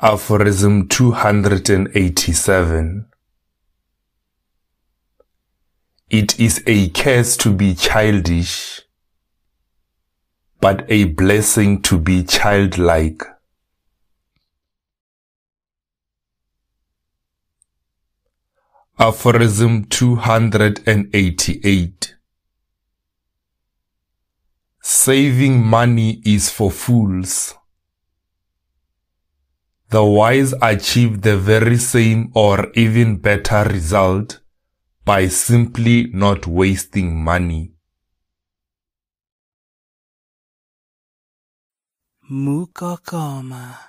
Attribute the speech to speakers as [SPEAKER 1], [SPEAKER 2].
[SPEAKER 1] Aphorism 287 It is a curse to be childish, but a blessing to be childlike. Aphorism 288 Saving money is for fools. The wise achieve the very same or even better result by simply not wasting money.
[SPEAKER 2] Mukokoma.